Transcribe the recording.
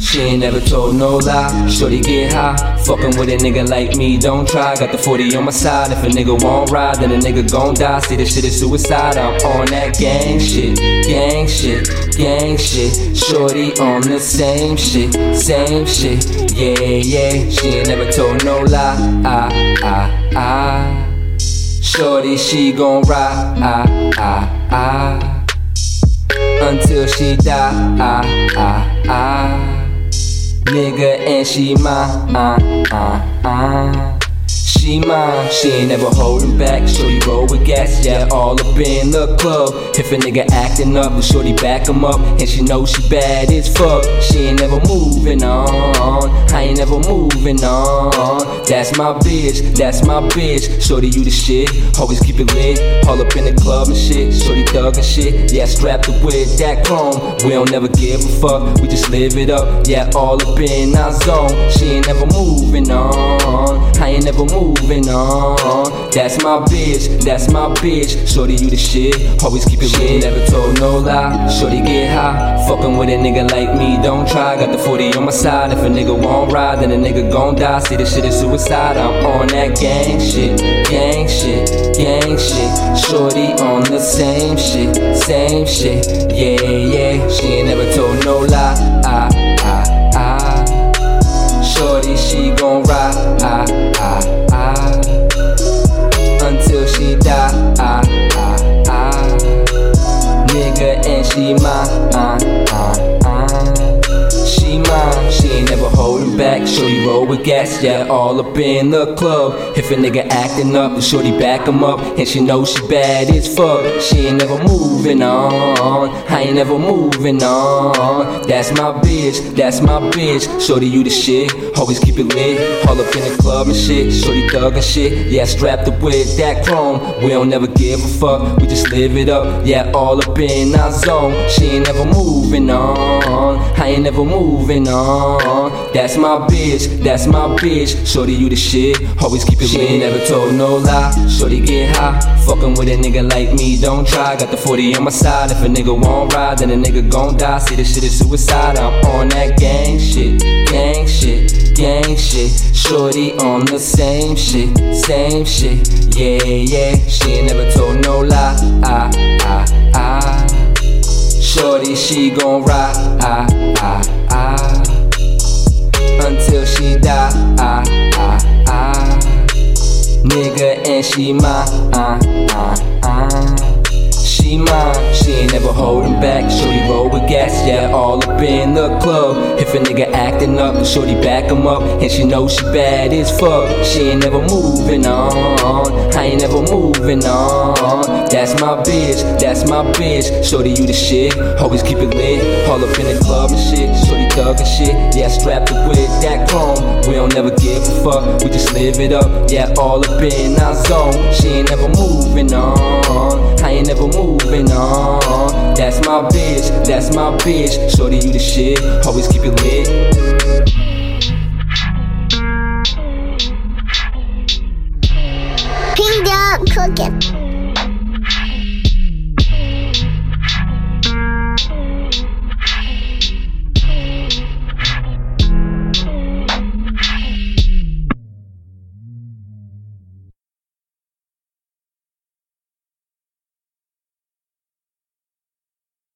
She ain't never told no lie. Shorty get high. Fucking with a nigga like me, don't try. Got the 40 on my side. If a nigga won't ride, then a nigga gon' die. See, this shit is suicide. I'm on that gang shit. Gang shit. Gang shit. Shorty on the same shit. Same shit. Yeah, yeah. She ain't never told no lie. Ah, ah, ah. Shorty, she gon' ride. Ah, ah, ah. Until she die. Ah, ah, ah. Nigga, and she mine. Uh, uh, uh. She mine, she ain't never holding back. Shorty roll with gas, yeah, all up in the club. If a nigga acting up, the shorty back him up. And she know she bad as fuck. She ain't never moving on. I ain't never moving on. That's my bitch, that's my bitch. Shorty, you the shit. Always keep it lit. All up in the club and shit. Shorty thug and shit. Yeah, strapped up with that chrome. We don't never give a fuck. We just live it up. Yeah, all up in our zone. She ain't never moving on. I ain't never moving on. That's my bitch, that's my bitch. Shorty, you the shit. Always keep it real, never told no lie. Shorty get high, fucking with a nigga like me, don't try. Got the 40 on my side. If a nigga won't ride, then a nigga gon' die. See, this shit is suicide. I'm on that gang shit, gang shit, gang shit. Shorty on the same shit, same shit. Yeah, yeah. She ain't never mine. Holding back. Shorty roll with gas, yeah, all up in the club. If a nigga acting up, the shorty back him up. And she knows she bad as fuck. She ain't never moving on. I ain't never moving on. That's my bitch, that's my bitch. Shorty, you the shit. Always keep it lit. All up in the club and shit. Shorty thug and shit. Yeah, strapped up with that chrome. We don't never give a fuck. We just live it up. Yeah, all up in our zone. She ain't never moving on. I ain't never moving on. That's my bitch, that's my bitch. Shorty, you the shit. Always keep it she real. never told no lie. Shorty get high. Fucking with a nigga like me, don't try. Got the 40 on my side. If a nigga won't ride, then a nigga gon' die. See, this shit is suicide. I'm on that gang shit, gang shit, gang shit. Shorty on the same shit, same shit. Yeah, yeah. She ain't never told no lie. Ah, ah, ah. Shorty, she gon' ride. She my. Ah, ah, ah she mine. She ain't never holding back. Shorty roll yeah, all up in the club. If a nigga acting up, shorty back him up. And she knows she bad as fuck. She ain't never moving on. I ain't never moving on. That's my bitch, that's my bitch. Shorty, you the shit. Always keep it lit. All up in the club and shit. Shorty thug and shit. Yeah, strapped up with that chrome. We don't never give a fuck. We just live it up. Yeah, all up in our zone. She ain't never moving on. I ain't never moving on. That's my bitch, that's my bitch. Shorty, you the shit. Always keep it lit. PdubCookin.